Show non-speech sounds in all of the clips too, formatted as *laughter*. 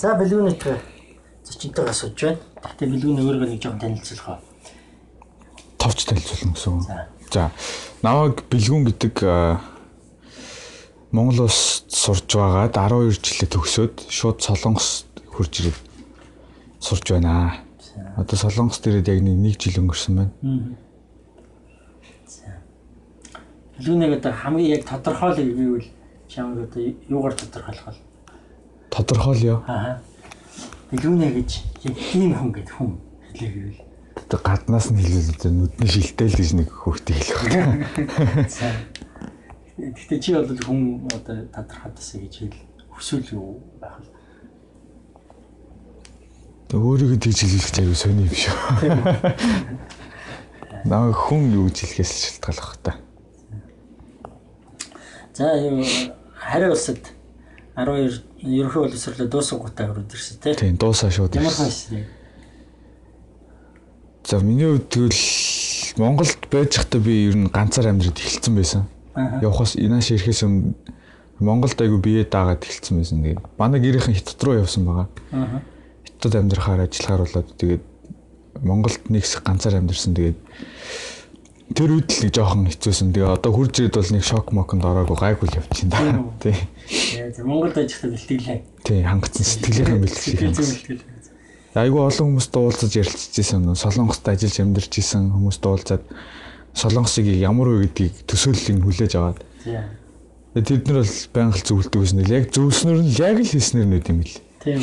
За бэлгүүнийт зочинтойгоо сууж байна. Гэхдээ бэлгүүний өөрийгөө нэг жоохон танилцуулах. Товч танилцуулна гэсэн үг. За намайг бэлгүүн гэдэг Монгол улс сурж байгаад 12 жилээ төгсөөд шууд Солонгос хурж ирээд сурж байна. Одоо Солонгос дээрээ яг нэг жил өнгөрсөн байна. Бэлгүүнийг одоо хамгийн яг тодорхойлох гэвэл чамд одоо юугаар тодорхойлох вэ? Тодорхойлё. Аа. Бэлгүүнэ гэж яг ийм хүн гэдэг хүн хэлээ гэвэл тэг гаднаас нь хэлвэл нүдний шилтэй л гэж нэг хөвгтэй хэлэх байна. *laughs* Гэхдээ чи бол хүн одоо тодорхойлосоо гэж хэл хүсвэл юу байх вэ? Тэг өөрийгөө тэгж хэлэх аюу сони юм шүү. Наа хүн юу гэж хэлэхээс шалтгаалах та. За юу хариу улсад 12 ерөнхий боловсролоо дуусгагуудаа өрөөд ирсэн тий. Тийм дуусаа шууд. Ямар хайсан. За миний хувьд тэгвэл Монголд байж байхдаа би ер нь ганцаар амьдраад эхэлсэн байсан. Явхаас инааш ирэхээс өмнө Монголд айгу бие даагаад эхэлсэн байсан. Тэгээд манай гэрийнхэн хятад руу явсан байгаа. Хятад амьдрахаар ажиллахаар болоод тэгээд Монголд нэг хэсэг ганцаар амьдэрсэн. Тэгээд тэр үед л нэг жоохон хэцүүсэн. Тэгээ одоо хурж ирээд бол нэг шок моконд ороогүй гайгүй л явчихин да. Тий. Монголд ажиллахад бэлтгэлээ. Тий, хангацсан сэтгэлийнхэн бэлтгэл. Айгүй олон хүмүүстэй уулзаж ярилцчихсан. Солонгост ажиллаж амьдарч исэн хүмүүстэй уулзаад Солонгосыг ямар вэ гэдгийг төсөөллийг хүлээж аваад. Тэд нар бол байнга л зөвлөдөг гэсэн л яг зөвснөр нь яг л хийснээр нүд юм бэл. Тийм.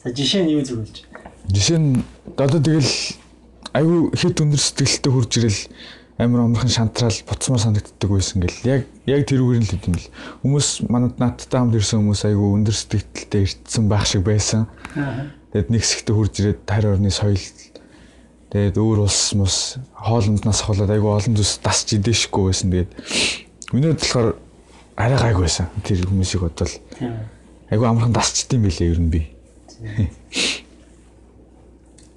За жишээ нь юу зөвлөж? Жишээ нь одоо тэгэл айгүй хит өндөр сэтгэлтэй хурж ирэл амар амархан шантраал буцмаар санагддаг байсан гэл яг яг тэрүүгээр нь л хэдэм бил хүмүүс манад надтай хамт ирсэн хүмүүс айгүй өндөр сэтгэлтэй ирсэн байх шиг байсан. Тэгэд нэг хэсэгтээ хурж ирээд тарь орны соёл тэгээд өөр улс мус хоолнднаас холоод айгүй олон зүйлс дасч идэшгүй байсан. Тэгээд миний болохоор арай гайг байсан. Тэр хүмүүсийг бодвол айгүй амархан дасчдсан байлээ ер нь би.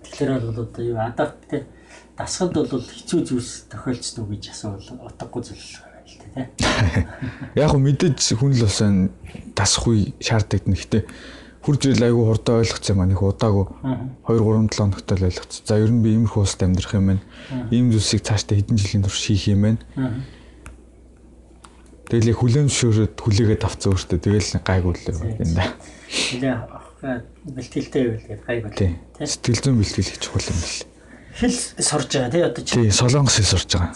Тэгэхээр бол одоо юу адапт дасгад бол хэцүү зүйлс тохиолдсон уу гэж асуувал утгагүй зүйл байна л тэ. *laughs* Яг хөө мэдээж хүн л бас дасахгүй шаарддаг. Гэхдээ хурж ирэл айгүй хурдан ойлгоцсон маань их удаагүй 2 3 7 хоногт л ойлгоцсон. За ер нь би иймэрхүү улсад амьдрах юм байна. Ийм зүйлсийг цаашдаа хэдэн жилийн турш хийх юм байна. Тэгэл яг хүлэмжшөөрөд хүлээгээд авцсан өөртөө тэгэл гайгүй л юм да. Тэгээ бэлтгэлтэй байвал гайгүй. Сэтгэл зүйн бэлтгэл их чухал юм бэл. Хэл сурж байгаа тий одоо чи. Солонгос хэл сурж байгаа.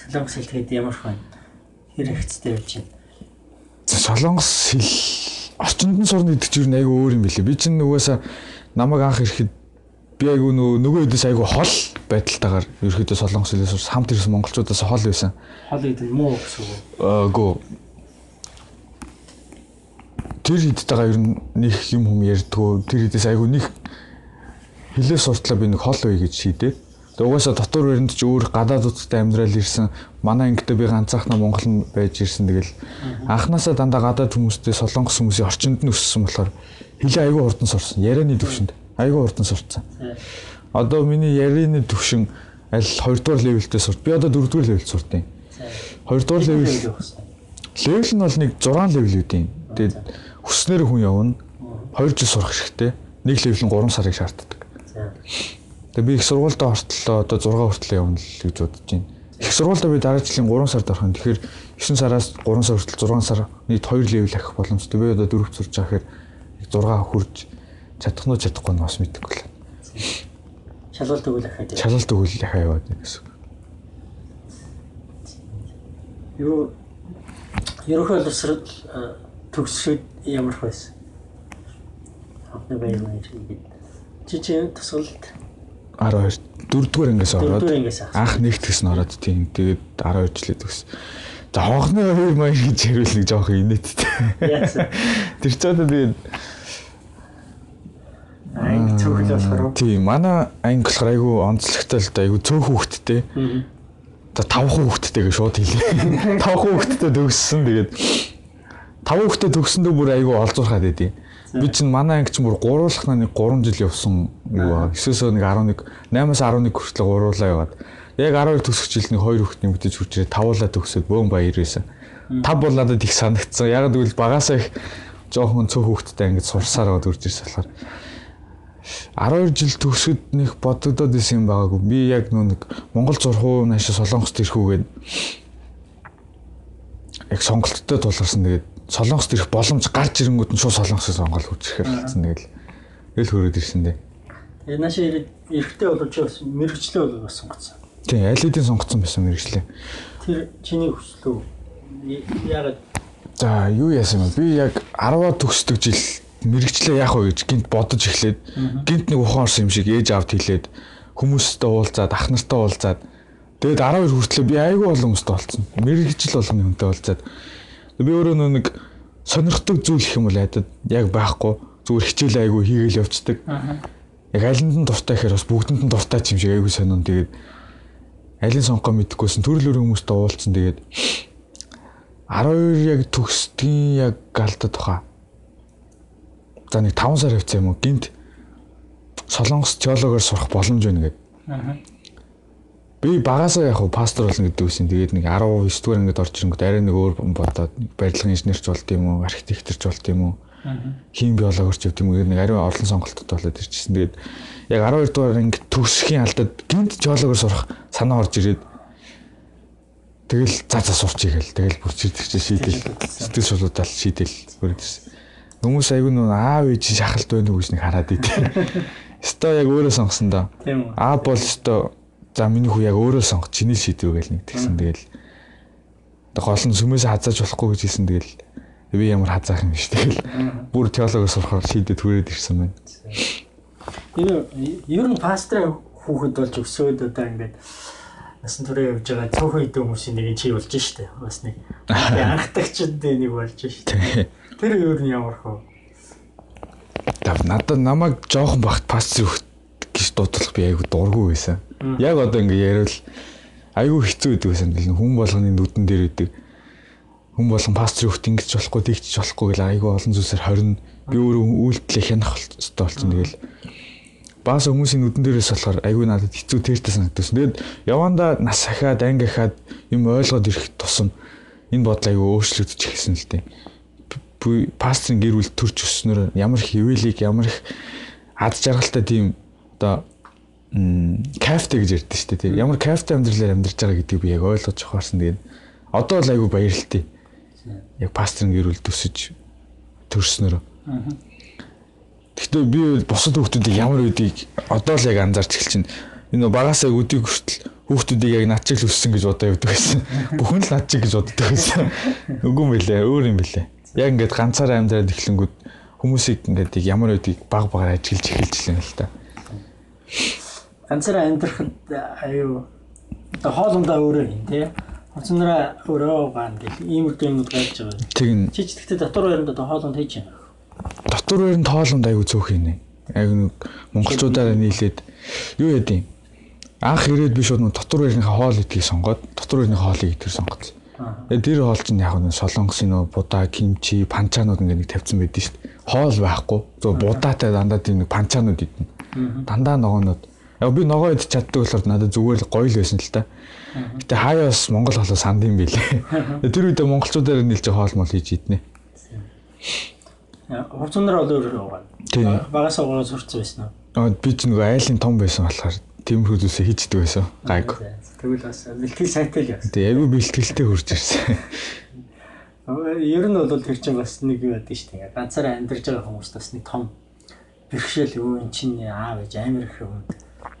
Солонгос хэл тэгээд ямар хүн хэрэгцтэй байж байна. За солонгос хэл орчинд нь сурна гэдэг чинь айгүй өөр юм билээ. Би чинь угаасаа намайг анх ирэхэд би айгүй нөгөө нөгөө хэдээс айгүй хол байдалтайгаар ерөөхдөө солонгос хэлээс сурс хамт ирсэн монголчуудаас хол байсан. Хол гэдэг нь муу гэсэн үг. Аагүй. Тэр хэдтэйгээ ер нь нэг юм хүм ярьдгөө тэр хэдээс айгүй нэг хилээ суртлаа би нэг хол өй гэж шийдээд Тэгээ угаасаа дотор ирэнд ч өөр гадаад утастай амьдрал ирсэн. Манай ангидаа би ганцаахна Монгол нь байж ирсэн. Тэгэл анханасаа дандаа гадаад хүмүүстэй солонгос хүмүүсийн орчинд нь өссөн болохоор хилээ айгүй хурдан сурсан. Ярианы төвшөнд айгүй хурдан сурцсан. Одоо миний ярианы төвшин аль 2 дугаар левелтэй сурт. Би одоо 4 дугаар левелд сурт юм. 2 дугаар левел. Левел нь бол нэг 6 левел үүдийн. Тэгээд хүснээр хүн явна. 2 жил сурах хэрэгтэй. Нэг левел нь 3 сарыг шаарддаг. Тэгээ би их сургуультай хортлоо одоо 6 хүртэл явна л гэж бодож байна. Их сургуультай би дараа жилийн 3 сард орох юм. Тэгэхээр 9 сараас 3 сар хүртэл 6 сар нийт 2 левел ахих боломжтой. Би одоо 4-т сурж байгаа хэрэг 6 хүрж чадах нь чадахгүй нь бас мэдэхгүй л. Шалгалт өгөл ахаад. Шалгалт өгөл ахаа яваад байна гэсэн. Юу ерөнхий боловсрол төгсөд ямар байсан? Хавны баяр маяг чи тусгалт 12 дөрөвдүгээр ангиас ороод анх нэгт гэсэн ороод тийм тэгээд 12 жилээ төгс. За хонхны хоёр маяг гэж хариул нэг жоох инээдтэй. Тэр ч одоо тэгээд анги цөөхөл болохоор тийм манай анги болохоор айгүй онцлогтой л да айгүй цөөх хүүхэдтэй. За 5 хүүхэдтэй гэж шууд хэлээ. 5 *laughs* хүүхэдтэй төгссөн тэгээд 5 хүүхэдтэй төгсөндөө бүр айгүй олзуурхаад байдیں۔ Би чинь манай анги ч мөр гуруулахнаа нэг 3 жил явсан юу аа. Эсвэл нэг 11 8-аас 11 хүртэл гуруулаа яваад. Яг 12 төгсөх жил нэг 2 хүүхдийн мэдээж хүрчээ тавуулаа төгсөөд бөөн баяр байсан. Тав бол надад их санагдсан. Яг гэвэл багасаа их жоохон цөөх хүүхдтэй ингэж сурсаар аваад үрж ирсэн болохоор 12 жил төгсөд нэг бодогдоод исэн юм байгаагүй. Би яг нэг Монгол зурхуу нааш Солонгост ирэхүүгээд яг сонголттой тулгарсан. Тэгээд Солонгост ирэх боломж гарч ирэнгүүт нь шууд Солонгосоос Монгол хурж ирэхээр болсон. Тэгэл эл хөрөөд ирсэн дээ. Тэгээ нааш ирэхдээ бол чи бас мэрэгчлээ бол бас сонгоцсон. Тийм, аль хэдийн сонгоцсон байсан мэрэгчлээ. Тэр чиний хүслөө яагаад За юу яасан бэ? Би яг 10-аад төгсдөг жил мэрэгчлээ яах вэ гэж гинт бодож эхлээд гинт нэг ухаан орсон юм шиг ээж авд хэлээд хүмүүстэй уулзаад ах нартай уулзаад тэгээд 12 хүртлээр би айгүй олон хүмүүстэй уулзсан. Мэрэгжил болгоны хүнтэй уулзаад би өөрөө нэг сонирхдаг зүйл их юм бол айдад яг байхгүй зүгээр хичээл айгүй хийгээл явцдаг. Яг алинд нь дуртай гэхээр бас бүгдэнд нь дуртай юм шиг айгүй сонирн. Тэгээд алийг сонгохоо мэдэхгүйсэн төрөл өөр хүмүүстэй уулзсан. Тэгээд 12 яг төгсдгийн яг галдад тухай за нэг 5 сар явцсан юм уу гинт солонгос теологоор сурах боломж байна гэдэг. Би багасаа яг пастор болно гэдэг үсэн. Тэгээд нэг 19 дугаар ангид орж ирэнгүүт арай нэг өөр бодоод барилгын инженерч болд юм уу, архитекторч болд юм уу, хим биологорч явд юм уу. Нэг арай олон сонголтод болоод ирчихсэн. Тэгээд яг 12 дугаар анги төгсхийн алдад гинт теологоор сурах санаа орж ирээд тэгэл за за сурчий гэл. Тэгэл бүр чирдэг чи шийдэл. Сэтгэл шулуудал шийдэл ирсэн. Хүмүүс айгүй нөө аав ээж шахалт байна уу гэж нэг хараад идэв. *laughs* Өстой яг өөрөө сонгосон доо. Аа бол өстой за миний хүү яг өөрөө сонгох чиний шийдвэр гэл нэг тэгсэн тэгэл. Гол нь сүмээс хазааж болохгүй гэж хэлсэн тэгэл би ямар хазаах юм биш тэгэл. Бүр теологоор сурахаар шийдээд түрээд ирсэн байна. Энэ ер нь пастрын хүүхэд болж өсөөд одоо ингээд насан туршид явж байгаа цөөхөн идэв хүмүүсийн нэг чи болж штэ. Бас нэг *laughs* анхдагчд нэг болж штэ. Тэр ер нь ямар хөө. Тав надад намайг жоохон багт пастор гэж дуудлах би айгу дургүй байсан. Яг одоо ингээ яриад айгу хэцүү байдаг байсан. Хүн болгоны нүдэн дээр идэг. Хүн болгон пастор хөхт ингэж болохгүй, тэгч болохгүй гэл айгу олон зүйлсээр хорин би өөрөө үйлдэл хянах хэрэгтэй болсон. Тэгэл баас хүмүүсийн нүдэн дээрээс болохоор айгүй надад хэцүү тэртээ санагдсан. Тэгээд яванда нас ахаад анги ахаад юм ойлгоод ирэх тусам энэ бодол айгүй өөрчлөгдөж эхэлсэн л дээ пастрын гэр бүл төрж өснөр ямар их хөвөлийг ямар их ад жаргалтай тийм одоо кафте гэж ярьдэн шүү дээ. Ямар кафте амьдралаар амьдарч байгаа гэдгийг би яг ойлгож авахарсан. Тэгээд одоо л айгүй баярлалтай. Яг пастрын гэр бүл төсөж төрснөр. Гэхдээ би бусад хүмүүсийг ямар үдийг одоо л яг анзаарч эхэлж байна. Энэ багасаа өдийг хүртэл хүүхдүүдийг яг над чиг л өссөн гэж бодоо явдаг байсан. Бүхэн л над чиг гэж боддог байсан. Үгүй юм билээ, өөр юм билээ яг ингээд ганцаараа амьдраад эхлэнгүүд хүмүүсийг ингээд ямар үдийг баг багаар ажиглаж эхэлж лээ л та. Ганцаараа амьдрахад аюу одоо хоолундаа өөрөө юм тий. Хоцнороо өөрөө баан гэх ийм үр юмуд гарч байгаа. Тэгнь. Чи ч гэхдээ дотор байранд одоо хоолунд хийж байна. Дотор байранд хоолунд аюу цөөх юм. Яг нэг монголчуудаараа нийлээд юу яд юм. Анх ирээд би шууд дотор байрныхаа хоол идгийг сонгоод дотор байрны хоолыг идэр сонгоцсон. Тэгээ тэр хоол чинь яг нь солонгосын нөө будаа, кимчи, панчаанууд ингээд нэг тавьсан байдаг шүү дээ. Хоол байхгүй. Зөв будаатай дандаа тийм нэг панчаанууд идэнэ. Дандаа ногоонууд. Яг би ногоо идчих чаддаг болохоор надад зүгээр л гоё л байсан л та. Гэтэ хаяа бас Монгол хоолоо санд юм билээ. Тэр үедээ монголчуудаар нийлж хоол мол хийж иднэ. Хувцсанаар бол өөр байгаа. Багасаа гоо сурцсан байсан уу? Би ч нэг айлын том байсан болохоор тиймэрхүү зүйлсээ хийждэг байсан. Гайг. Тэгвэл бас бэлтгэл сайтай л яасан. Тэгээ айгүй бэлтгэлтэй хурж ирсэн. Ер нь бол тэр чинь бас нэг юу байдаг шүү дээ. Ганцаараа амьдарч байгаа хүмүүс бас нэг том бэрхшээл юу эн чинь аав ээж амир их юм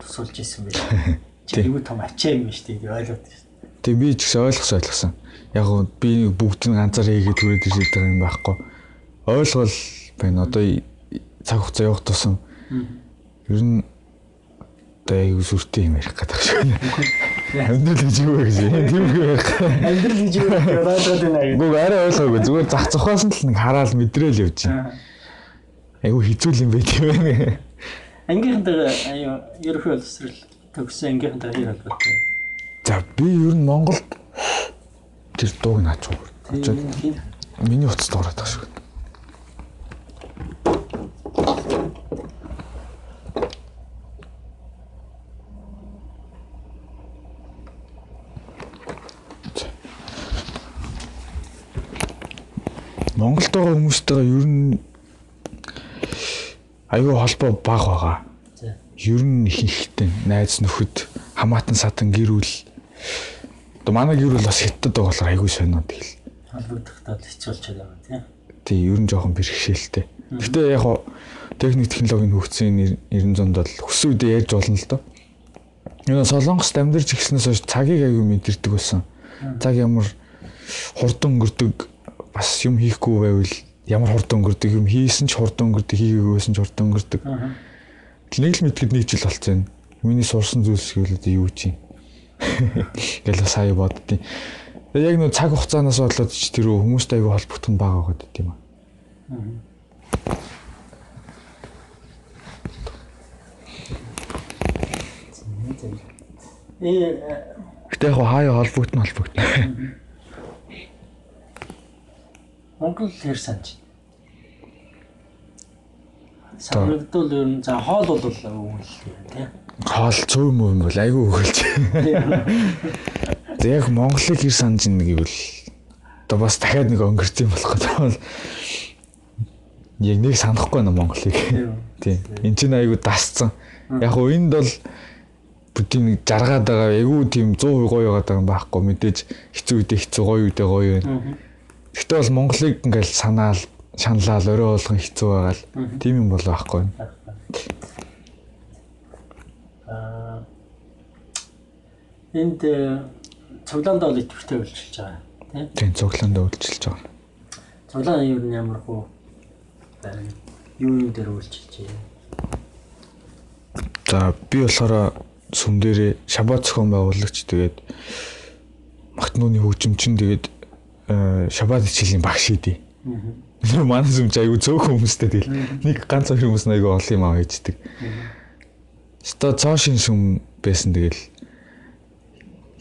тусуулж исэн байх. *laughs* Чи айгүй том ачаа юм шүү дээ ойлгоод шүү. Тэгээ би ч гэсэн ойлгос ойлгосон. Яг гоо би бүгд нь ганцаараа хийгээд түрээд ирж байгаа юм байхгүй. Ойлгол байна. Одоо цаг хугацаа явах тусам ер нь одоо аюу сүртэй юм ярих гэдэг шиг. Амьдрал гэж юу вэ гэж үү ярих. Амьдрал гэж юу вэ ойлгоод байна гэж. Гүг арай ойлгоогүй зүгээр зах зохоос нь л нэг хараал мэдрээл явж байна. Аюу хизүүл юм байт юм байна. Ангийнхантайгаа аюу ерөхөө боловсрал төгссөн ангийнхантайгаа хэр холбоотой. За би ер нь Монголд тэр дууг наач уу. Миний утас дуурайх шиг. Монголд байгаа хүмүүстэйгээ ер нь аюу холбоо бага байгаа. Ер нь их ихтэй найз нөхөд хамаатан садан гэрүүл. Одоо манай гэрүүл бас хятад болохоор аюу сониод тэгэл. холбогдохтаа л хэцүү болчиход байгаа тийм. Тий, ер нь жоохон бэрхшээлтэй. Гэтэ яг хоо техник технологийн хөгжсөн 900-д бол үедээ ярьж болно л доо. Энэ Солонгост амьдарч ирснээс хойш цагийг аюу мэдэрдэг болсон. Цаг ямар хурдан өнгөрдөг бас юм хийхгүй байвал ямар хурдан өнгөрдөг юм хийсэн ч хурдан өнгөрдөг хийгээгүйсэн ч хурдан өнгөрдөг. Нэг л мэдгэд нэг жил болцсон. Миний сурсан зүйлс гэвэл юу чинь. *laughs* Гэл сая боддیں۔ Яг нөө цаг хугацаанаас болоод ч тэр хүмүүстэй аягүй холбогдох нь бага байгаад дим аа. Э Гэтэ яг хаяа холбогдно холбогдно. Монгол хэр санаж. Санагдвал ер нь за хоол бол үйл тийм. Хоол цөв юм бол айгүй өгөлж. За *laughs* яг Монголыг хэр санаж ин гэвэл одоо бас дахиад нэг өнгөрч юм болох гэдэг бол яг нэг санахгүй байна Монголыг. Тийм. Энд чинь айгүй дасцсан. Яг уу энд бол бүтэн нэг жаргаад байгаа айгүй тийм 100% гоё байгаа юм байхгүй мэдээж хэцүү үедээ хэцүү гоё үедээ гоё байна. Гэхдээ бол Монголыг ингээл санаал шаналал орой болгон хэцүү байгаа л тийм юм бол байхгүй. Аа энд цуглаанд бол идэвхтэй үйлчилж байгаа тийм. Тийм цуглаанд үйлчилж байгаа. Цуглаан ер нь ямар хөө байна? Юу юм дээр үйлчилж байна? За би болохоор сүм дээрээ шабат зохион байгуулагч тэгээд Махтнууны хөгжимчин тэгээд э, шабат хичээлийн багш идэв. Тэр манай сүмч аягүй цөөхөн хүмүүстэй тэгэл нэг ганц хоёр хүмүүс аягүй олон юм аа хийдэг. Ста цаашин сүм байсан тэгэл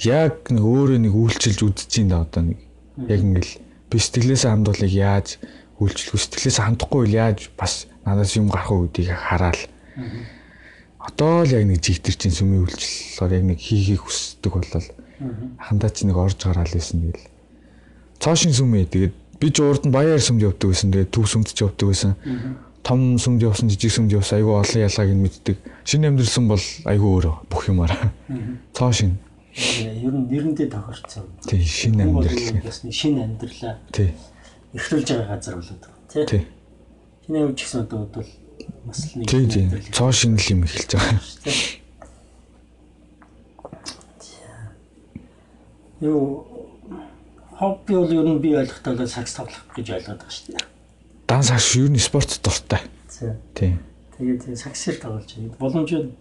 яг нэг өөрөө нэг үйлчилж үдчихэж ин да одоо нэг. Яг ингээл би сэтгэлээсээ хандуулыг яаж үйлчлэх сэтгэлээсээ хандахгүй л яаж бас надаас юм гарах гэдгийг хараал. Одоо л яг нэг жигтэр чин сүмийн үйлчлэлээр яг нэг хийхийг хүсдэг болол. Хандаа чи нэг орж гараал байсан тэгэл. Цаашин сүмээ тэгээд би ч урд нь баяар сүмд явдаг байсан. Тэгээд төв сүмд ч явдаг байсан. Том сүмд явсан, жижиг сүмд явсан айгүй олон ялгааг нь мэддэг. Шинэ амьдрсан бол айгүй өөрөө бүх юмараа. Цаашин. Ер нь нэрэндээ тохирцсон. Тий, шинэ амьдрал. Шинэ амьдралаа Тий. эхлүүлж байгаа газар болоод Тий. тийм. Чиний хувьд ч гэсэн одоо бол бас л нэг Тий, тий. Цоо шинэл юм эхэлж байгаа. тийм. Юу хобби бол ер нь би ойлгохтой бол сакс тоглох гэж ойлгоод байгаа шүү дээ. Дан сагш юу н спорт дуртай. За. Тий. Тэгээд саксэр тоглож байгаа. Боломжтой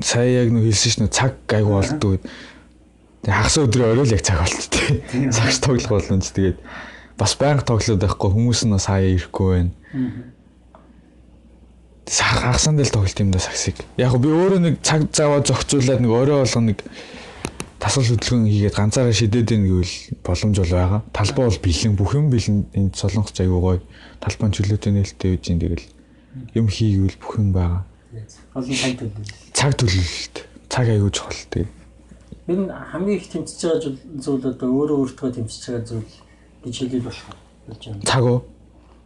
Сая яг нөө хэлсэн шнэ цаг айгу болдгоо. Тэг хагас өдрөө орой л яг цаг болт тий. Сагш тоглох боломж тэгээд бас байнга тоглоод байхгүй хүмүүс нь бас хаяа ирэхгүй байна. Хагасанд л тоглолт юм да саксыг. Яг би өөрөө нэг цаг заваа зохицуулаад нэг орой болгоно нэг тасгал хөдөлгөөн хийгээд ганцаараа шидээд ийн гэвэл боломж бол байгаа. Талбай бол бэлэн бүх юм бэлэн энэ солонгоч аягүй гоё. Талбай чөлөөтэй нээлттэй үж ин тэгэл юм хийгээл бүх юм байгаа. олон цаг төлөв. Цаг төлөлт. Цаг аягүй чухал тэгээ. Ер нь хамгийн их тэмцэж байгаа зүйл- одоо өөрөө өөртөө тэмцэж байгаа зүйл гэж хэлээд болох болж байна. Цаг уу?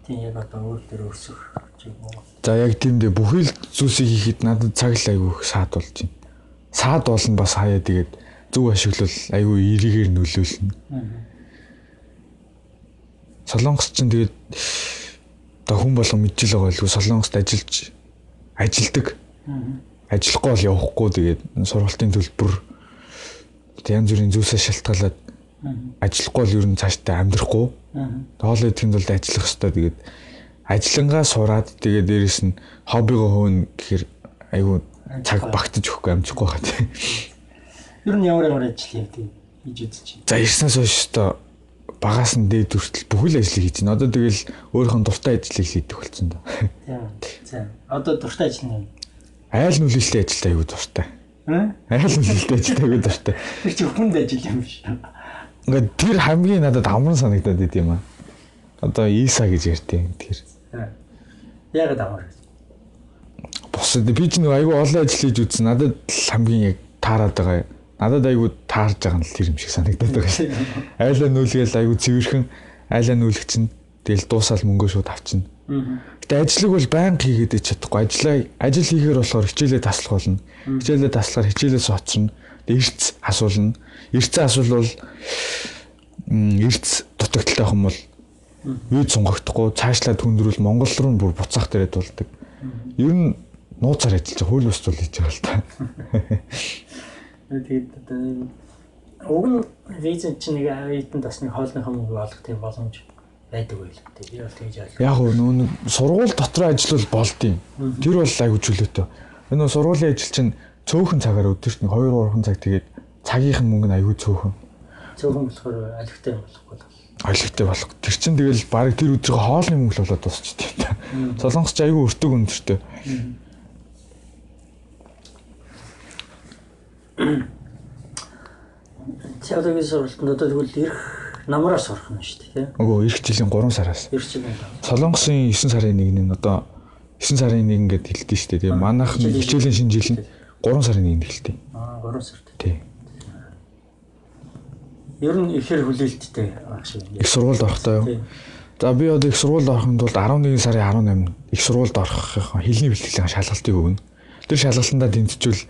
Тийм яг одоо өөр дээр өсөх гэж юм уу? За яг тиймдээ бүхэл зүйлсийг хийхэд надад цаг л аягүй их саад болж байна. Саад болно бас хаяа тэгээд зөв ашиглал аягүй эрийгээр нөлөөлнө. Солонгос ч тэгээд одоо хүн болго мэдчихэл байгаа байлгүй Солонгост ажиллаж ажилдаг. Ажиллахгүй бол явахгүй тэгээд сургалтын төлбөр янз бүрийн зүйлсээ шалтгаалаад ажиллахгүй бол ер нь цаашдаа амьдрахгүй. Хоол идэхэд бол ажиллах хэрэгтэй тэгээд ажиллангаа сураад тэгээд дээрэс нь хоббигоо хөөн гэхээр айгүй цаг багтаж өгөхгүй амжихгүй байгаа тийм. Ер нь ямар ямар ажил хийдэг хийж байна. За ирснээс хойш та багаас нь дээд хүртэл бүхэл ажлыг хийж байна. Одоо тэгэл өөрийнх нь дуртай ажлыг хийдэг болсон да. Тийм. *laughs* За одоо дуртай ажил нь. Айл нүлэлтийн ажилд аягүй дуртай. Айл нүлэлтийн ажилд аягүй дуртай. *laughs* Тэр чи хүнд ажил юм биш. Ингээд тэр хамгийн надад амран санагдаад байд юм аа. Одоо Иса гэж ярьдیں۔ Тэр. Яг амар. Босод би ч нэг аягүй олон ажил хийж үзсэн. Надад хамгийн яг таарад байгаа. Надад аягүй таарж байгаа нь л тэр юм шиг санагдаад байгаа шээ. Айлаа нүүлгээл аягүй цэвэрхэн айлаа нүүлэх чинь тэгэл дуусаал мөнгөө шууд авчна. Гэтэ ажлыг бол байнга хийгээд чадахгүй. Ажлаа ажил хийхээр болохоор хичээлээ таслах болно. Хичээлээ таслахаар хичээлээс оцорно. Эрц асуулна. Эрц асуулвал эрц дутагдaltaй хүмүүс бол юу цунгагдахгүй цаашлаад хүндрүүл Монгол руу бүр буцаах дээрээ тулдаг. Ер нь нууцаар ажиллаж хууль бус тул хийж байгаа л та. *laughs* Тэгээд одоо уг нь визэн чинь нэг эдэн бас нэг хоолныхоо мөнгө олох тийм боломж байдаг байл. Тэгээд би бол тэгж ойлгоо. Яг нь нүүн сургууль дотор ажиллавал болдیں۔ Тэр бол айгу чөлөөтэй. Энэ сургуулийн ажил чинь цөөхөн цагаар өдөрт нэг 2 3 цаг тэгээд цагийнх нь мөнгө нь айгу цөөхөн. Цөөхөн болохоор алигтай болохгүй л. Алигтай болох. Тэр чинь тэгэл баг тэр өдрийн хоолны мөнгө л болоод дуусчихдээ. Солонгосч айгу өртөг өндөртэй. Теологийн сургалтанд одоо тэгвэл ирэх намраа сурах нь шүү дээ. Үгүй ирэх жилийн 3 сараас. Ирэх жилийн. Солонгосын 9 сарын 1-ний нь одоо 9 сарын 1 ингээд хэлдэг шүү дээ. Тэгээ манайх нь хичээлийн шинэ жил нь 3 сарын 1-нд хэлдэг. Аа 3 сард. Тий. Ер нь ихээр хүлээлттэй байх шиг. Их сургуульд орохдоо юу? За би одоо их сургуульд орохын тулд 11 сарын 18-нд их сургуульд орох хэлний бэлтгэлийн шалгалтыг өгнө. Тэр шалгалтандаа тэмцвэл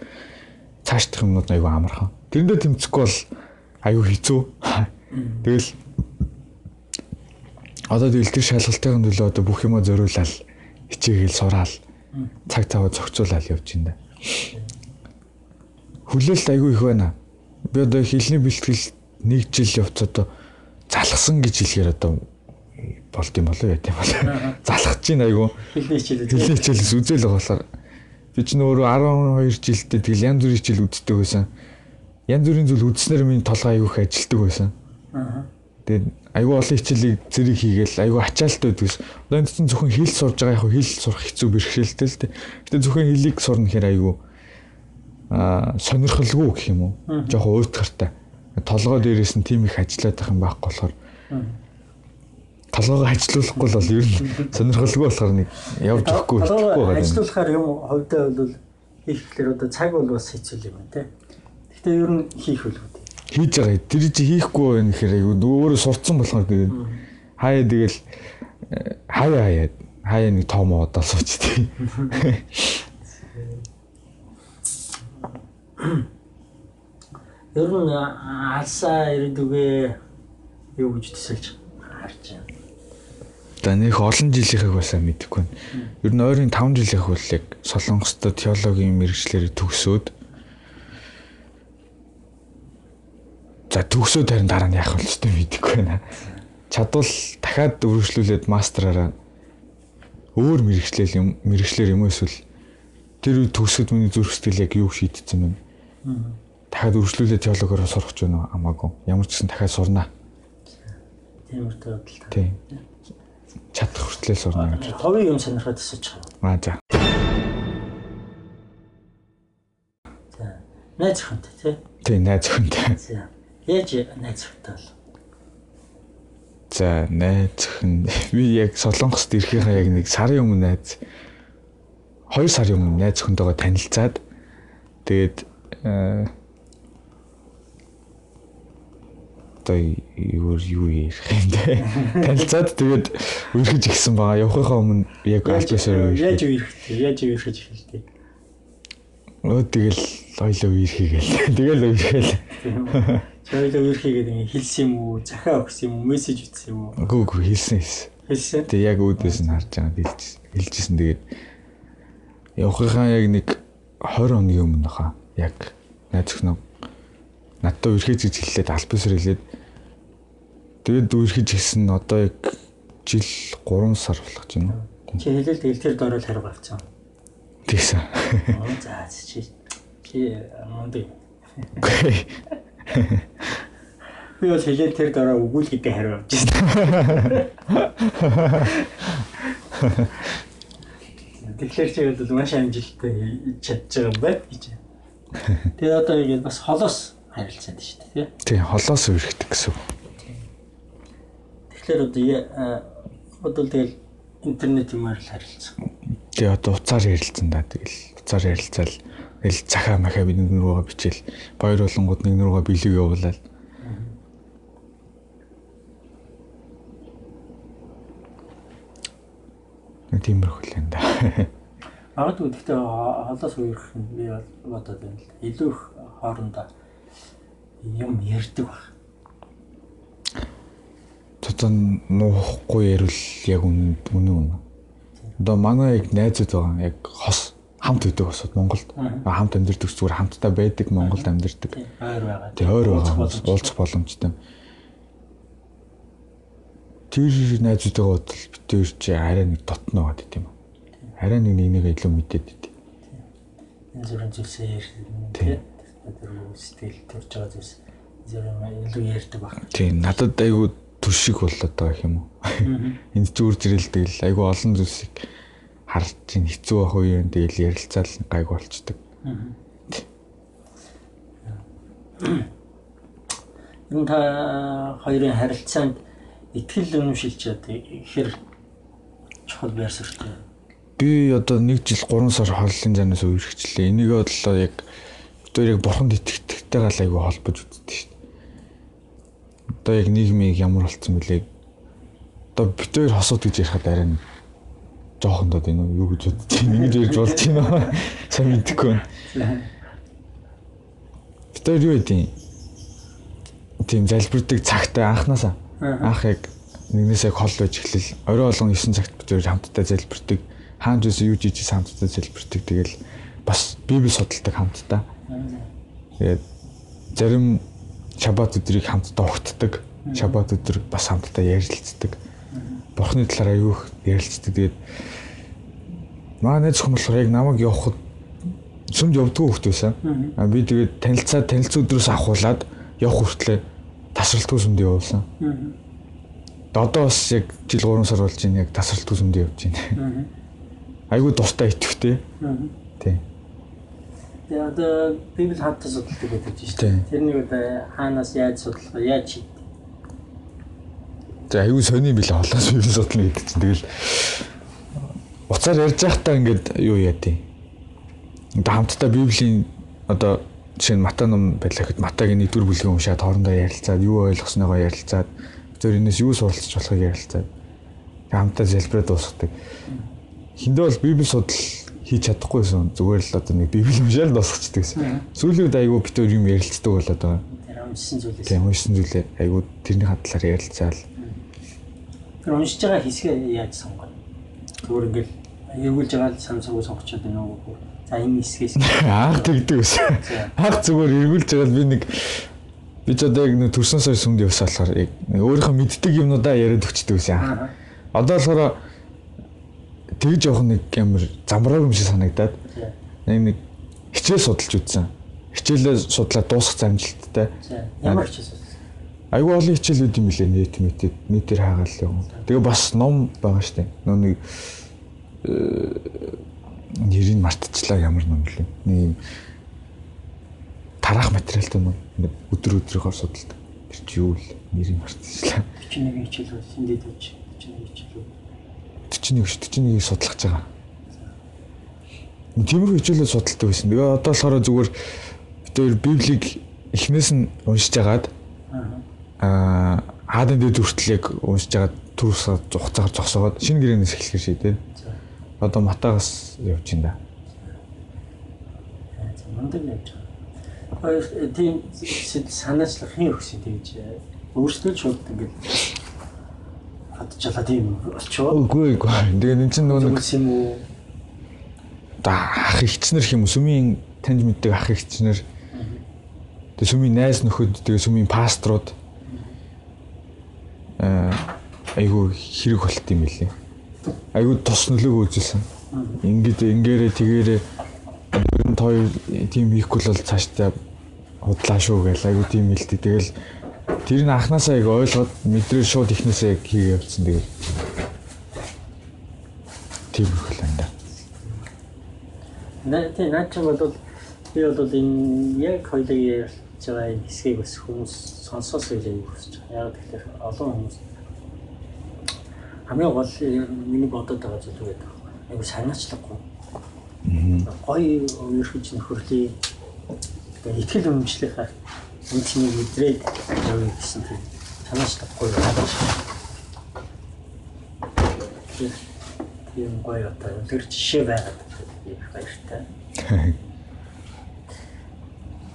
цаашдах юмнууд аюу амархан. Тэрэндээ тэмцэхгүй бол аюу хэцүү. Тэгэл одоо тэгэл тэр шалгалтын төлөө одоо бүх юма зориулаад хичээгээл сураал цаг цаваа зохицуулаад явж байна. Хүлээлт аюу их байна. Би одоо хэлний бэлтгэл нэг жил явц одоо залхсан гэж хэлэхээр одоо болд юм болоо яа тийм болоо. Залхаж чинь аюу. Хэлний хичээлээ. Хэлний хичээлээс үзэл болохоор Би ч нөөрөө 12 жилдээ тэгэл янз бүрийн хичээл үздэг байсан. Янз бүрийн зүйл үзснээр минь толгой их ажилтдаг байсан. Аа. Тэгээд аягүй олон хичээлийг зэрэг хийгээл аягүй ачаалттай байдгүйс. Одоо энэ чинь зөвхөн хэл сурж байгаа яг хэл сурах хэцүү бэрхшээлтэй л дээ. Гэтэ зөвхөн хэлийг сурна гэхээр аягүй аа сонирхолгүй гэх юм уу? Жохо уйтгартай. Толгой дээрээс нь тийм их ажиллаад байх юм байхгүй болохоор толгоогоо ажилуулахгүй бол ер нь сонирхолгүй болохоор нэг явж өгөхгүй болчихгүй байгаа. Ажилуулахаар юм хувьдаа бол хийхлээр одоо цаг бол бас хэцүү юм байна те. Гэхдээ ер нь хийх үлгүүд. Хийж байгаа. Тэр чи хийхгүй байх гэхээр өөрөө сурцсан болохоор тэгээд хаяа тэгэл хаяа хаяа хаяа нэг том удаа сууч тий. Ер нь алсаа ирээдүгэ юу гэж төсөлж харж байна. За нөх олон жилийнхээ басаа мэдэхгүй байна. Ер нь ойрын 5 жилийнх яг Солонгостой теологийн мэрэгчлэрийг төгсөөд За төгсөөд харин дараа нь яах вэ ч мэдэхгүй байна. Чадвал дахиад өргөжлүүлээд мастраараа өөр мэрэгчлэл юм мэрэгчлэр юм эсвэл тэр үе төгсөд миний зүрх сэтгэл яг юу шийдсэн бэ? Дахиад өргөжлүүлээд теологоор сурах ч юм уу хамаагүй. Ямар ч гэсэн дахиад сурнаа. Тиймэр төвдөл. Тийм чадах хүртлээр сурна гэж. Товын юм сонирхоод асууж Аа байгаа. за. За. Найз охинтой тий? Тий, найз охинтой. За. Яаж найз охинтой бол? За, найз охин *laughs* би яг Солонгост ирэхийнхаа яг нэг сарын өмнө найз 2 сарын өмнө найз охинтойгоо танилцаад тэгээд одоо юу юу ярих юм бэ? Танилцаад тэгээд үргэлж ихсэн байгаа. Явахынхаа өмнө яг альбасаар яаж үерхтэй? Яаж үерхэж эхэлтий? Өө тэгэл ойлоо үерхийгээл. Тэгэл үерхээл. Çoйлоо үерхийгээд ингэ хэлсэн юм уу? Захаа өгсөн юм уу? Мессеж ütсэн юм уу? Үгүй үгүй хэлсэн хэлсэн. Хэлсэн. Тэг яг үүдээс нь харж байгаа хэлжсэн. Хэлжсэн тэгээд явахынхаа яг нэг 20 хоногийн өмнө хаа яг найз өхнөө надтай үрхэж гэж хэллээд альбисэр хэлээд тэгээд үрхэж гисэн одоо яг жил 3 сар болох юм уу. Чи хэлэл тэгэл тэр дөрөөл харга авцсан. Тэгсэн. За чи чи мундаг. Би бол хэлэл тэр дөрөө өгүүл гэдэг хариу авч ирсэн. Тэгэхээр чи бол маш амжилттай чадж байгаа юм байна гэж. Тэгээ одоо ингэ бас холоос харилцаанд шүү дээ тий. Тий, холоос үргэлжтэй гэсэн үг. Тэгэхээр одоо одоо тэгэл интернет юмар л харилцсан. Тий, одоо уцаар ярилцсан да тэгэл уцаар ярилцаал ил цахаа махаа бид нэг рүүгээ бичээл баяр болонгууд нэг рүүгээ билег явуулаад тиймэрхүү л юм да. Магадгүй гэхдээ холоос үерх нь би бол бодоод байна л да. Илүү их хоорондоо юм ярьдаг баг. Цоцоо нуухгүй ярил яг үнэн үнэн. Одоо манай яг найзууд байгаа яг хос хамт үйдэг босод Монголд хамт амьдардаг зүгээр хамтдаа байдаг Монголд амьдардаг. Ойр байгаа. Тэг ойр байгаа уулзах боломжтой. Тэр найзуудтайгаа бодвол бид хоёр чи арай нэг дотно байгаад идэм юм. Арай нэг нэг илүү мэдээд идэв. Энэ зүрхэн зүйлсээ ярьдаг тийм. Тэр сэтгэл төрж байгаа зүйлс зөвхөн илүү ярьдаг баг. Тийм надад айгүй түшиг болоод байгаа юм уу. Энд ч үр зэрэлдэг л айгүй олон зүйлсийг харж чинь хэцүү байх үе юм тэгэл ярилцаал гайг болчдөг. Энэ та хоёрын харилцаанд итгэл үнэмшилж одоо ихэр чухал байр суурьтай. Би одоо 1 жил 3 сар хооллын занаас үерхчлээ. Энийг бодлоо яг бид яг бурханд итгэдэгтэйгээ айгүй холбож үздэг шүү дээ. Одоо яг нийгмийг ямар болцсон бэлээ. Одоо хоёр хосууд гэж ярихад арай жоохон дод энэ юу гэж бодож байна. Ингэж ярьж болж байна? Сайн мэдэхгүй байна. Хоёр юу гэдэг тийм залбирдаг цагтаа анханасаа анх яг нэгнээс яг хол байж эхлэл орой болгон 9 цагт хоёр хамтдаа залбирдаг. Хаан зүс юу жижиг хамтдаа залбирдаг. Тэгэл бас библи судалдаг хамтдаа. Тэгээд зарим шаббат өдрийг хамтдаа угтдаг. Шаббат өдөр бас хамтдаа ярилцдаг. Бурхны талаар аюух ярилцдаг. Тэгээд найз хүмүүс болохоор яг намайг явахад сүмд явдгүй хөхт байсан. А би тэгээд танилцаа танилцаа өдрөөс авахуулаад явах хүртлээр тасралтгүй сүмд явуулсан. Одоо бас яг жил 3 сар болж байна яг тасралтгүй сүмд явж байна. Айгуу дуртай итгэвтэй. Тийм. Тэгээ одоо библи хатаа судалдаг чинь шүү дээ. Тэрнийг одоо хаанаас яаж судлах? Яаж хийх? За айгүй сони билээ холоос библи судлах гэдэг чинь тэгэл уцаар ярьж байхдаа ингээд юу яа тий. Одоо хамтдаа библийн одоо жишээ нь Мата ном байлаа гэхэд Матагийн нэгдүгээр бүлгийн уншаад хоорондоо ярилцаад юу ойлгосноогоо ярилцаад зөв энэс юу суралцж болохыг ярилцаад хамтдаа залбираад дуусгадаг. Хиндээ бол библи судал хийж чадахгүйсэн зүгээр л одоо нэг библи уншаал дуусгацдаг гэсэн. Сүүлийн үед айгүй битүүр юм ярилцдаг болоод байгаа. Тэр уншсан зүйлээс. Тийм уншсан зүйлээ айгүй тэрний хадлаар ярилцаал. Тэр уншиж байгаа хэсгээ яаж сонгоно? Зүгээр ингээл эргүүлж байгаа самсаг сонгочод байна уу? За энэ хэсгээс *laughs* анх тэгдэг ус. Анх зүгээр эргүүлж байгаа би нэг би ч одоо яг нэг төрсөн сар сүмд явсаа болохоор яг өөрийнхөө мэддэг юмнуудаа яриад өчтдөг ус яа. Одоо болохоор тэгж явах нэг ямар замраа юм шиг санагдаад нэг нэг хичээл судалж үзсэн. Хичээлээ судлаад дуусгах замжилттай. Ямар хичээл? Айгүй олон хичээлүүд юм лээ нийт мэтэд нийтээр хаагаал юм. Тэгээ бас ном байгаа штэ. Нөө нэг нэрийг мартчихлаа ямар ном лээ. Нэг юм тараах материалтай ном. Өдөр өдрөөр судалдаг. Тэр чи юу л нэрийг мартчихлаа. 41 хичээл бол энд дэвж 41 хичээл. 41 ш 41-ийг судлах гэж байгаа. Тиймэрхүү хичээлээ судалдаг байсан. Тэгээ одоо болохоор зүгээр хоёр библийг эхнээс нь уншиж агаад аа хаадан дэд хүртэл яг уншиж агаад төрөөс хугацаагаар зогсоогоод шинэ гэрээнээс эхлэхээр шийдээ. Одоо матагаас явж байна да. Мундаг явж байгаа. Хоёр тийм санаачлах хин өгсөн тэгж өөрсдөө шууд ингээд хатчихлаа тийм болчихоо. Үгүй үгүй. Тэгээ энэ чинь нөгөө юм уу? Да ах ихчнэр юм сүмийн таньж мэддэг ах ихчнэр тэгээ сүмийн найз нөхөд тэгээ сүмийн пасторууд аа айгу хэрэг болт юм билээ. Айгу тус нөлөг үзүүлсэн. Ингээд ингээрэ тэгээрэ ер нь тоо тийм хийхгүй л цаашдаа худлаа шүү гээл айгу тийм хэлдэг. Тэгэл Тэр нь анханасаа яг ойлгоод мэдрээ шууд ихнээсээ яг хийгээ явцсан тэгээд тийм их л энэ. Наа тийм наач бол би бол энэ яг хоёлыг ярьж байгаа хэсгийг бас хүмүүс сонсоос гэж аяг хүсэж байгаа. Яг тэгэхээр олон хүмүүс хамгийн гол миний бодоод байгаа зүйл үү гэдэг. Айгу санаачлахгүй. Гоё өөрхөж нөхөрлөе. Тэгээ ихтгэл үнэмшлийнхаа үнцнийг мэдрээд явъя гэсэн тийм санаачлахгүй байна. юм гоё одоо тэр жишээ байгаад баяртай. *laughs*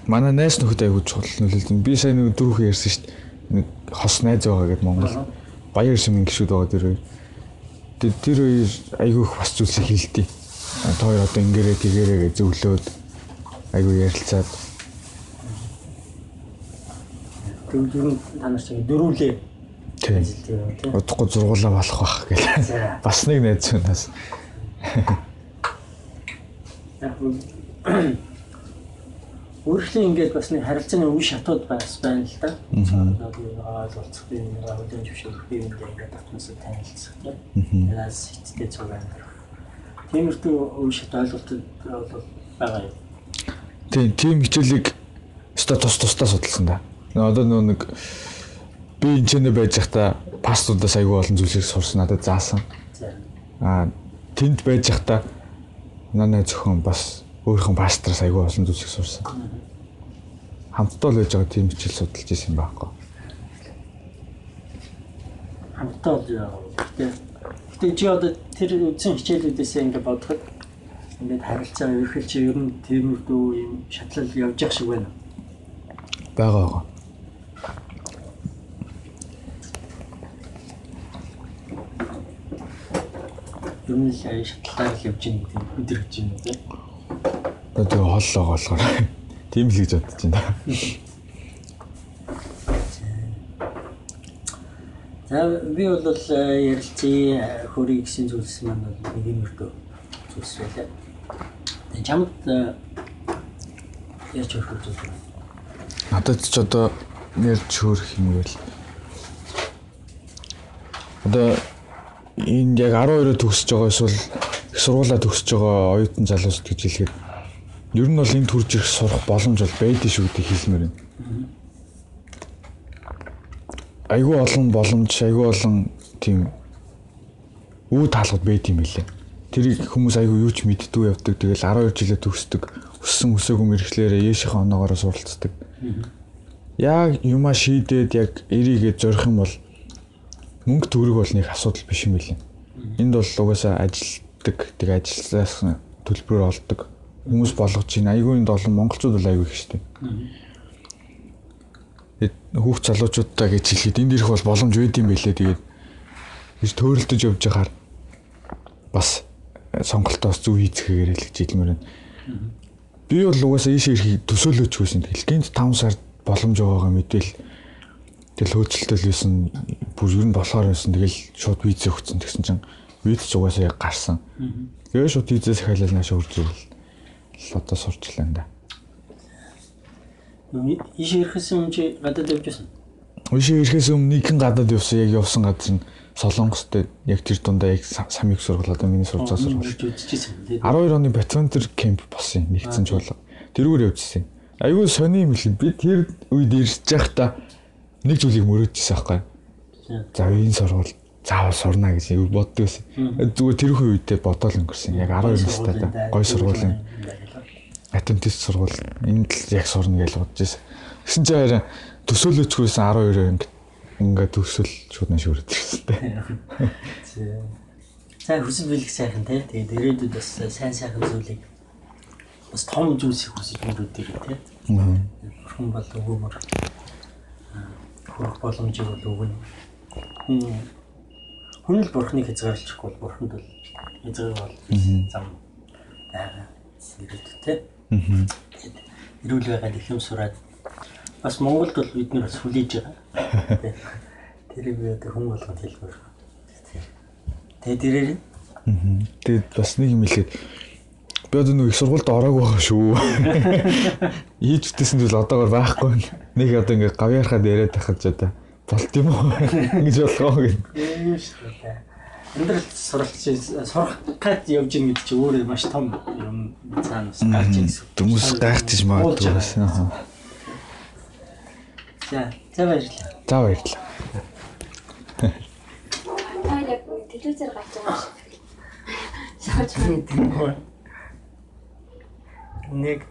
Манай найс нөхөд аягүй чухал нөлөөлсөн. Би сайн нэг дөрөвхөн ярьсан шүү дээ. Хос найз байгаа гэдэг Монгол баяр шимэн гişүүд байгаа тэр хоёр. Тэр тэр хоёр аягүй их бас зүйлсийг хэлдэг. Та хоёр одоо ингээрээ тэгээрээ гэж зөвлөөд аягүй ярилцаад Тэгвэл ер нь та нар чинь дөрүүлээ тийм тийм. удахгүй зургуулаа болох бах гэх. За. Бас нэг найз. Яг Өөрчлөн ингээд бас нэг харилцааны үе шатууд бас байна л да. Аа ойлголцох хөдөлж зөвшөөрөх би энэ ингээд татмасаа танилцах тийм. Яас хиттэй цуг амьдрах. Тиймэрхүү үе шат ойлголтууд бол байгаа юм. Тийм тийм хичээлийг өстой тус тусдаа судалсан да. Нөө Одоо нөө нэг би энэ ч нэ байж захта пастуудаас аягүй олон зүйлсийг сурсан надад заасан. За. Аа тэнд байж захта манай зөвхөн бас өөрийнхөө пастраас аягүй олон зүйлсийг сурсан. Хамтдаа л байж байгаа тийм хичээл судалж исэн байхгүй. хамтдаа л яа. Гэтэ чи одоо тэр үдсэн хичээлүүдээс ингээд бодоход ингээд харилцаа ерхэл чи ер нь тиймэрхүү юм шатлал явж явах шиг байна. байгаа байгаа. Ер нь л шатлалаар л явж байгаа юм өдөр гэж юм тийм. Одоо тэгээ хооллоо болохоор тийм л гэж бодож байна. За би бол э, ярилцсан хөрийг гэсэн зүйлс маань бол нэг юм өртөө зүйлс байлаа. Тэгээ чамд э, ярьж өгөх зүйл байна. Надад ч одоо нэрж хөөрөх юм гээл. Одоо энд яг 12-оо төгсөж байгаа эсвэл их сургуулаа төгсөж байгаа оюутан залуусд гэж хэлэхэд ер нь бол энд төрж ирэх сурах боломж бол байдгийн шүү гэдэг хэлмээр байна. Айгүй олон боломж, айгүй олон тийм үе таалгад байд юм билээ. Тэрийг хүмүүс айгүй юу ч мэддгүй явдаг. Тэгэл 12 жилээ төгсдөг. Өссөн өсөөгүй мэрэгчлэрээ яшийнхээ оноогоор суралцдаг. Яг юмаа шийдээд яг эрийгээ зорих юм бол мөнгө төгрөг бол нэг асуудал биш юм билээ. Энд бол угаасаа ажилтдаг, тэг ажилласаас төлбөрөөр олдог хүмүүс болгож байна. Айгүй энд олон монголчууд бол айгүй их шүү дээ. Тэгээд хүүхд залуучуудаа гэж хэлэхэд энд ирэх бол боломж байд юм билээ. Тэгээд гэж төөрөлдөж явж байхаар бас сонголтоос зүү хийцгээгээр л гэж хэлмээр байна. Би бол угаасаа ийшээ ирэхийг төсөөлөж байсан. Тэгэл гинт 5 сард боломж байгаагаа мэдээл тэгэл хөөцөлтөл байсан. Бүр ер нь болохоор байсан. Тэгэл шууд виз өгсөн гэсэн чинь виз ч угаасаа яг гарсан. Тэгээ шууд визээс ахиалал наашаа үржил. Л одоо сурчлаа энэ. Иш ирэхээс өмнө чи гадаад явж байсан. Ийшээ ирэхээс өмнө нэгэн гадаад явсан. Яг явсан газар нь Солонгостой яг тэр дундаа яг самиг сургууль одоо миний үзчихсэн. Тэгээд 12 оны Батвантер кемп болсон нэгдсэн чуулга. Тэрүүгээр явжсэн. Айгүй сони юм л би тэр үед ирж байхдаа нэг зүйлийг мөрөөдчихсэн байхгүй. За энэ сургууль заавал сурна гэж боддог байсан. Зүгээр тэрхүү үедээ бодоол өнгөрсөн. Яг 12 настай та гой сургуулийн Атентист сургууль энд л яг сурна гэж бодож байсан. Гэсэн чинь харин төсөөлөжгүйсэн 12 анги ингээ төсөл шууд нэш өрөд ирсэн тэ. сайн хүсэл бэлэг сайхан тий. Тэгээд ирээдүйд бас сайн сайхан зүйлийг бас том зүйлсийг хүсэж мөрөдөг тий. Бурхан бол өгөөмөр хөрөх боломжийг бол өгнө. Хүн л бурхныг хязгаарлахгүй бол бурханд бол хязгаар бол зам байгаа. Ирээдүйд тий. Ирүүл байгаад их юм сураад бас Монголд бол бид нэр бас хүлээж байгаа. *laughs* Би одоо хүн болгоод хэлмээр. Тэгээ дээрээ Тэгээд бас нэг юм хэлээд би одоо нэг их сургуульд ороогүй байгаа шүү. *laughs* Ийж үтсэн зүйл одоогор байхгүй. Нэг одоо ингээ гавьяархад яриад тахад ч одоо болт юм уу *laughs* гэж болгоо гэх. юм шүү дээ. Амьдрал суралц сурах гад явж ийн гэдэг чинь өөрөө маш том юм цаана бас гарч ийн гэсэн. Хүмүүс гайхчих магадгүй бас. Аа. За, за баярлалаа. За баярлалаа. Аа яг телевизээр гарч байгаа *laughs* шиг. Шаарч байна. Нэг